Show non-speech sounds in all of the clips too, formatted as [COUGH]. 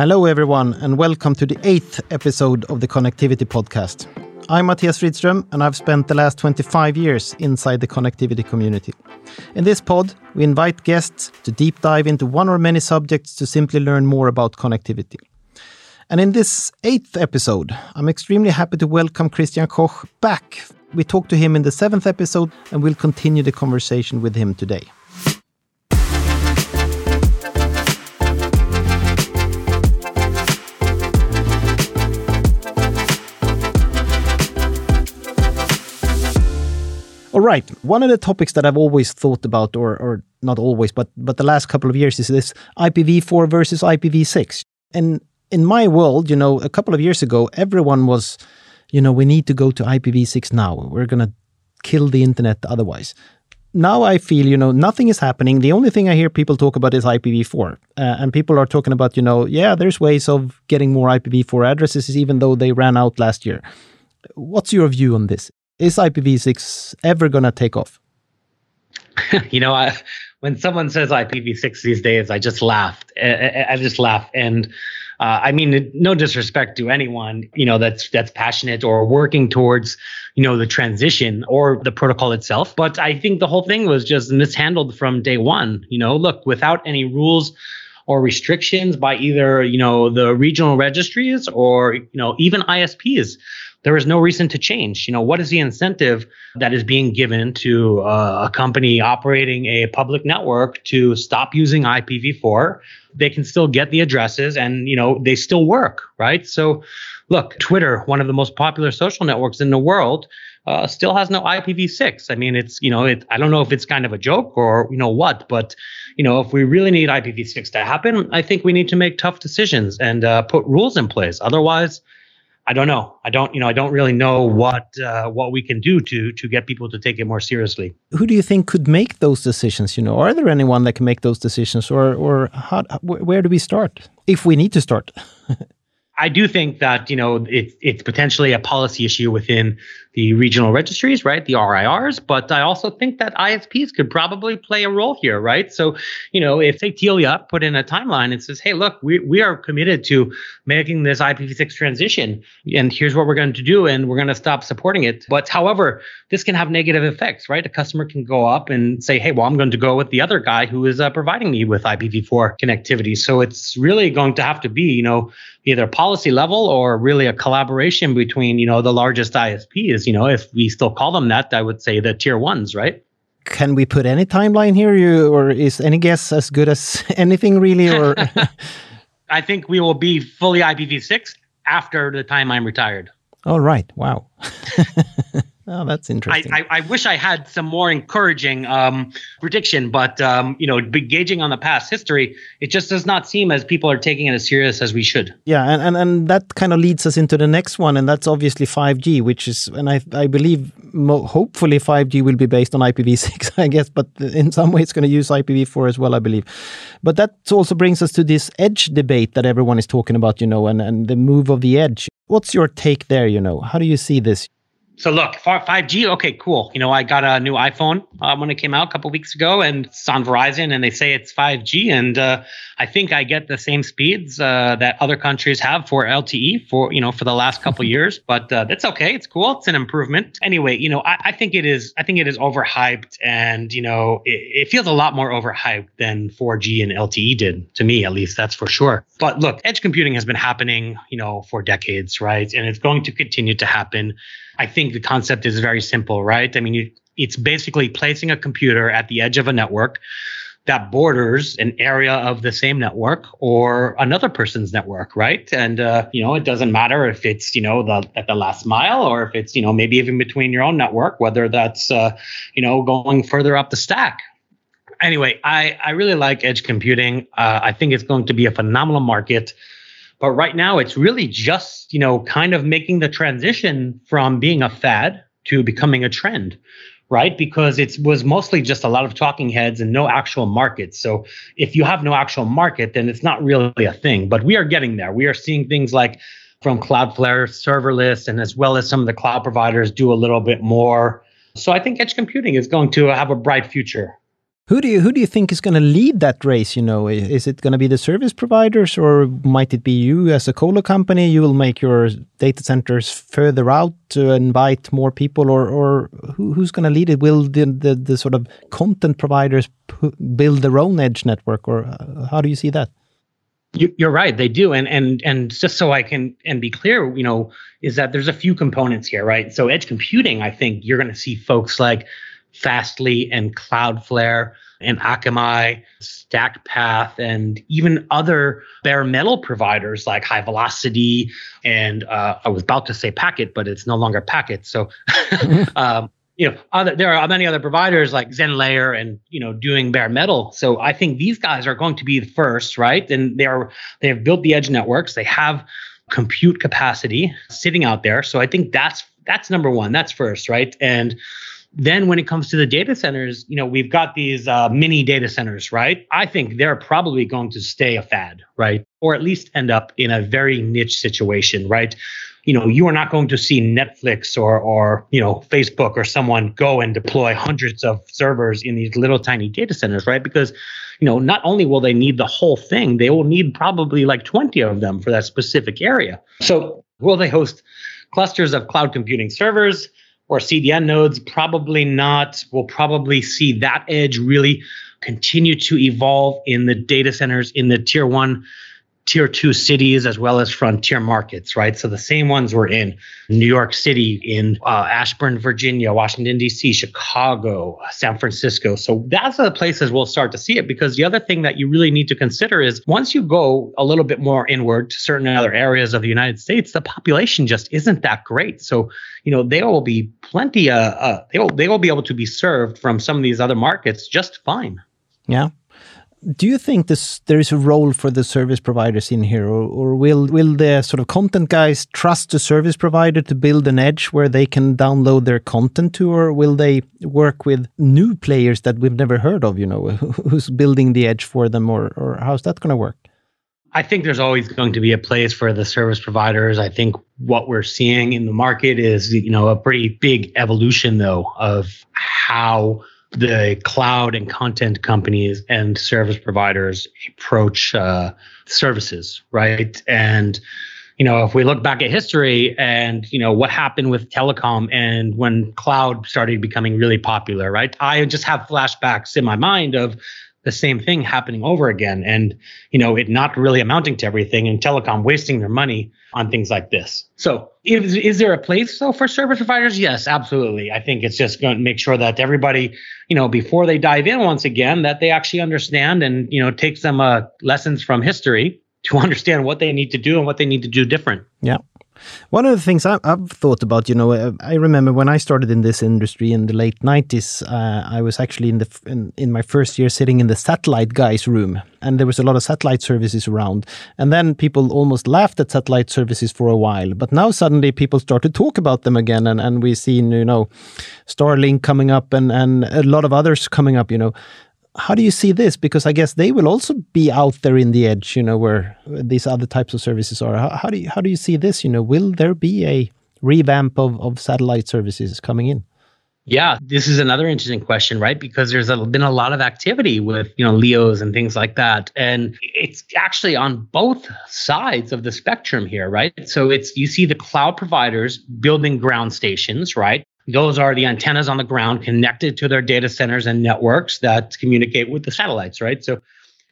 Hello, everyone, and welcome to the eighth episode of the Connectivity Podcast. I'm Mattias Fridström, and I've spent the last 25 years inside the connectivity community. In this pod, we invite guests to deep dive into one or many subjects to simply learn more about connectivity. And in this eighth episode, I'm extremely happy to welcome Christian Koch back. We talked to him in the seventh episode, and we'll continue the conversation with him today. All right. One of the topics that I've always thought about, or, or not always, but but the last couple of years, is this IPv4 versus IPv6. And in my world, you know, a couple of years ago, everyone was, you know, we need to go to IPv6 now. We're gonna kill the internet otherwise. Now I feel, you know, nothing is happening. The only thing I hear people talk about is IPv4, uh, and people are talking about, you know, yeah, there's ways of getting more IPv4 addresses, even though they ran out last year. What's your view on this? Is IPv6 ever going to take off? [LAUGHS] you know, I, when someone says IPv6 these days, I just laughed. I, I just laugh. And uh, I mean, no disrespect to anyone, you know, that's that's passionate or working towards, you know, the transition or the protocol itself. But I think the whole thing was just mishandled from day one. You know, look, without any rules or restrictions by either, you know, the regional registries or, you know, even ISPs there is no reason to change. You know, what is the incentive that is being given to uh, a company operating a public network to stop using IPv4? They can still get the addresses and, you know, they still work, right? So, look, Twitter, one of the most popular social networks in the world, uh, still has no IPv6. I mean, it's you know, it. I don't know if it's kind of a joke or you know what, but you know, if we really need IPv6 to happen, I think we need to make tough decisions and uh, put rules in place. Otherwise, I don't know. I don't, you know, I don't really know what uh, what we can do to to get people to take it more seriously. Who do you think could make those decisions? You know, are there anyone that can make those decisions, or or how, where do we start if we need to start? [LAUGHS] I do think that you know it's it's potentially a policy issue within the regional registries, right? The RIRs. But I also think that ISPs could probably play a role here, right? So, you know, if say Telia put in a timeline and says, hey, look, we, we are committed to making this IPv6 transition, and here's what we're going to do, and we're going to stop supporting it. But however, this can have negative effects, right? A customer can go up and say, hey, well, I'm going to go with the other guy who is uh, providing me with IPv4 connectivity. So it's really going to have to be, you know, either policy level or really a collaboration between, you know, the largest ISPs is, you know, if we still call them that, I would say the tier ones, right? Can we put any timeline here, you, or is any guess as good as [LAUGHS] anything really? Or [LAUGHS] [LAUGHS] I think we will be fully IPv6 after the time I'm retired. All right. Wow. Oh, that's interesting. I, I, I, wish I had some more encouraging um, prediction, but um, you know, gauging on the past history, it just does not seem as people are taking it as serious as we should. Yeah, and, and, and that kind of leads us into the next one, and that's obviously 5G, which is, and I I believe mo- hopefully 5G will be based on IPv6, [LAUGHS] I guess, but in some way it's going to use IPv4 as well, I believe. But that also brings us to this edge debate that everyone is talking about, you know, and, and the move of the edge. What's your take there? You know, how do you see this? So look, 5G, okay, cool. You know, I got a new iPhone uh, when it came out a couple weeks ago, and it's on Verizon, and they say it's 5G, and uh, I think I get the same speeds uh, that other countries have for LTE for you know for the last couple [LAUGHS] years. But uh, that's okay. It's cool. It's an improvement. Anyway, you know, I, I think it is. I think it is overhyped, and you know, it, it feels a lot more overhyped than 4G and LTE did to me, at least. That's for sure. But look, edge computing has been happening, you know, for decades, right? And it's going to continue to happen. I think the concept is very simple, right? I mean, you, it's basically placing a computer at the edge of a network that borders an area of the same network or another person's network, right? And uh, you know, it doesn't matter if it's you know the at the last mile or if it's you know maybe even between your own network, whether that's uh, you know going further up the stack. Anyway, I I really like edge computing. Uh, I think it's going to be a phenomenal market. But right now, it's really just, you know, kind of making the transition from being a fad to becoming a trend, right? Because it was mostly just a lot of talking heads and no actual market. So if you have no actual market, then it's not really a thing. But we are getting there. We are seeing things like from Cloudflare serverless and as well as some of the cloud providers do a little bit more. So I think edge computing is going to have a bright future. Who do you who do you think is going to lead that race? You know, is it going to be the service providers, or might it be you as a colo company? You will make your data centers further out to invite more people, or or who, who's going to lead it? Will the, the, the sort of content providers build their own edge network, or uh, how do you see that? You're right, they do, and and and just so I can and be clear, you know, is that there's a few components here, right? So edge computing, I think you're going to see folks like Fastly and Cloudflare and Akamai, StackPath, and even other bare metal providers like High Velocity. And uh, I was about to say Packet, but it's no longer Packet. So, [LAUGHS] [LAUGHS] um, you know, other, there are many other providers like ZenLayer and you know doing bare metal. So I think these guys are going to be the first, right? And they are they have built the edge networks. They have compute capacity sitting out there. So I think that's that's number one. That's first, right? And then when it comes to the data centers, you know, we've got these uh, mini data centers, right? I think they're probably going to stay a fad, right? Or at least end up in a very niche situation, right? You know, you are not going to see Netflix or or you know Facebook or someone go and deploy hundreds of servers in these little tiny data centers, right? Because you know, not only will they need the whole thing, they will need probably like 20 of them for that specific area. So, will they host clusters of cloud computing servers? Or CDN nodes, probably not. We'll probably see that edge really continue to evolve in the data centers in the tier one tier two cities as well as frontier markets, right? So the same ones were in New York City, in uh, Ashburn, Virginia, Washington, D.C., Chicago, San Francisco. So that's the places we'll start to see it because the other thing that you really need to consider is once you go a little bit more inward to certain other areas of the United States, the population just isn't that great. So, you know, there will be plenty, uh, uh they will, they will be able to be served from some of these other markets just fine. Yeah do you think this there is a role for the service providers in here, or, or, will will the sort of content guys trust the service provider to build an edge where they can download their content to, or will they work with new players that we've never heard of? You know, [LAUGHS] who's building the edge for them, or or how's that going to work? I think there's always going to be a place for the service providers. I think what we're seeing in the market is, you know, a pretty big evolution though of how the cloud and content companies and service providers approach uh, services, right? And you know, if we look back at history and you know what happened with telecom and when cloud started becoming really popular, right? I just have flashbacks in my mind of the same thing happening over again and you know it not really amounting to everything and telecom wasting their money on things like this. So is, is there a place though for service providers? Yes absolutely. I think it's just going to make sure that everybody you know before they dive in once again that they actually understand and you know take some uh, lessons from history to [LAUGHS] understand what they need to do and what they need to do different. Yeah one of the things I've, I've, thought about, you know, I remember when I started in this industry in the late '90s, uh, I was actually in the in, in, my first year sitting in the satellite guys' room, and there was a lot of satellite services around. And then people almost laughed at satellite services for a while, but now suddenly people start to talk about them again, and and we see, you know, Starlink coming up, and and a lot of others coming up, you know how do you see this? Because I guess they will also be out there in the edge, you know, where these other types of services are. How, how do you how do you see this? You know, will there be a revamp of, of satellite services coming in? Yeah, this is another interesting question, right? Because there's a, been a lot of activity with you know Leos and things like that, and it's actually on both sides of the spectrum here, right? So it's you see the cloud providers building ground stations, right? Those are the antennas on the ground connected to their data centers and networks that communicate with the satellites, right? So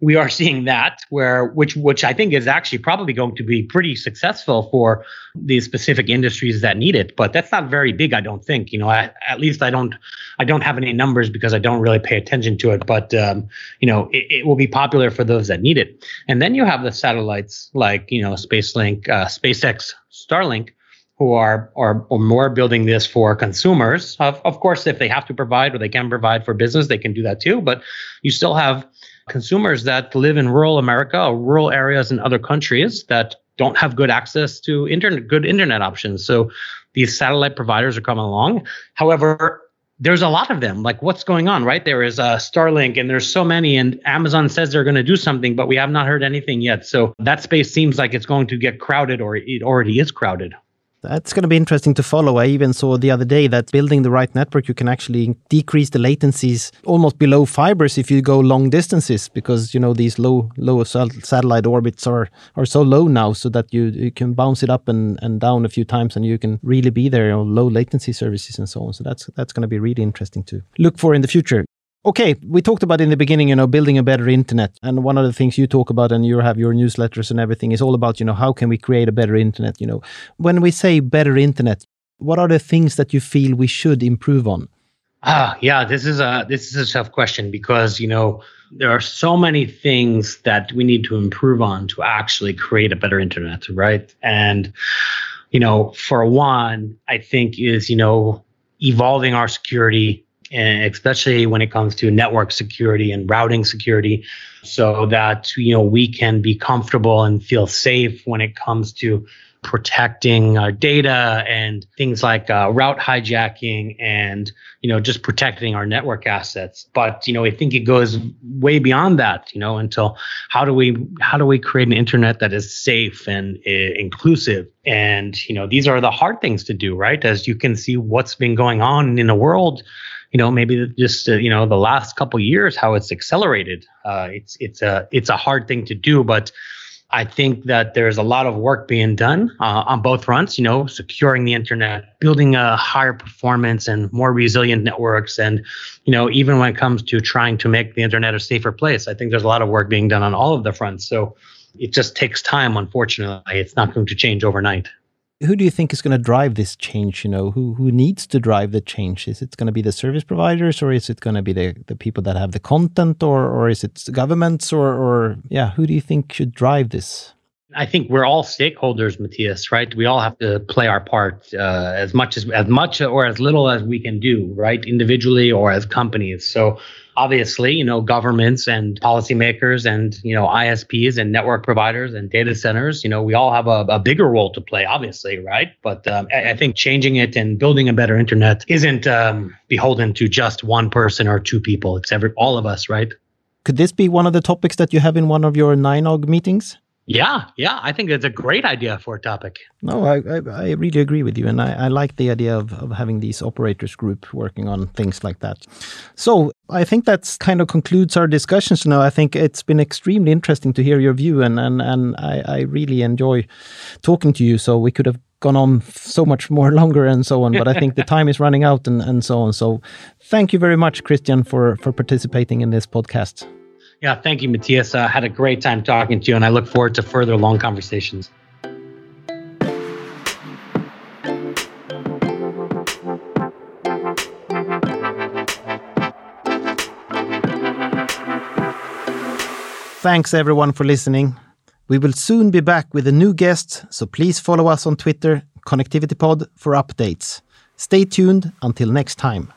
we are seeing that where which which I think is actually probably going to be pretty successful for these specific industries that need it. But that's not very big, I don't think. You know, I, at least I don't I don't have any numbers because I don't really pay attention to it. But um, you know, it, it, will be popular for those that need it. And then you have the satellites like you know SpaceLink, uh, SpaceX, Starlink who are, are, are more building this for consumers. Of, of course, if they have to provide or they can provide for business, they can do that too. But you still have consumers that live in rural America or rural areas in other countries that don't have good access to internet, good internet options. So these satellite providers are coming along. However, there's a lot of them. Like, what's going on, right? There is a uh, Starlink, and there's so many, and Amazon says they're going to do something, but we have not heard anything yet. So that space seems like it's going to get crowded, or it already is crowded. That's going to be interesting to follow. I even saw the other day that building the right network, you can actually decrease the latencies almost below fibers if you go long distances, because you know these low low satellite orbits are are so low now, so that you you can bounce it up and, and down a few times, and you can really be there on low latency services and so on. So that's that's going to be really interesting to look for in the future. Okay, we talked about in the beginning, you know, building a better internet. And one of the things you talk about and you have your newsletters and everything is all about, you know, how can we create a better internet, you know. When we say better internet, what are the things that you feel we should improve on? Ah, yeah, this is a this is a tough question because, you know, there are so many things that we need to improve on to actually create a better internet, right? And you know, for one, I think is, you know, evolving our security especially when it comes to network security and routing security so that you know we can be comfortable and feel safe when it comes to protecting our data and things like uh, route hijacking and you know just protecting our network assets. But you know i think it goes way beyond that you know until how do we how do we create an internet that is safe and uh, inclusive? And you know these are the hard things to do right? As you can see what's been going on in the world you know maybe just uh, you know the last couple years how it's accelerated uh, it's it's a it's a hard thing to do but I think that there's a lot of work being done uh, on both fronts, you know, securing the internet, building a higher performance and more resilient networks. And, you know, even when it comes to trying to make the internet a safer place, I think there's a lot of work being done on all of the fronts. So it just takes time, unfortunately. It's not going to change overnight who do you think is going to drive this change? You know, who who needs to drive the change? Is it going to be the service providers, or is it going to be the, the people that have the content, or or is it governments, or or yeah, who do you think should drive this? I think we're all stakeholders, Mattias. Right? We all have to play our part uh, as much as as much or as little as we can do, right? Individually or as companies. So obviously, you know, governments and policymakers and, you know, ISPs and network providers and data centers, you know, we all have a, a bigger role to play, obviously, right? But um, I, I, think changing it and building a better internet isn't um, beholden to just one person or two people. It's every all of us, right? Could this be one of the topics that you have in one of your NYNOG meetings? Yeah, yeah, I think it's a great idea for a topic. No, I, I, I really agree with you, and I, I like the idea of, of having these operators group working on things like that. So I think that's kind of concludes our discussions now. I think it's been extremely interesting to hear your view, and and and I, I really enjoy talking to you. So we could have gone on so much more [LAUGHS] longer and so on, but I think the [LAUGHS] time is running out and, and so on. So thank you very much, Christian, for for participating in this podcast. Yeah, thank you, Mattias. I uh, had a great time talking to you, and I look forward to further long conversations. Thanks everyone for listening. We will soon be back with a new guest, so please follow us on Twitter, ConnectivityPod, for updates. Stay tuned until next time.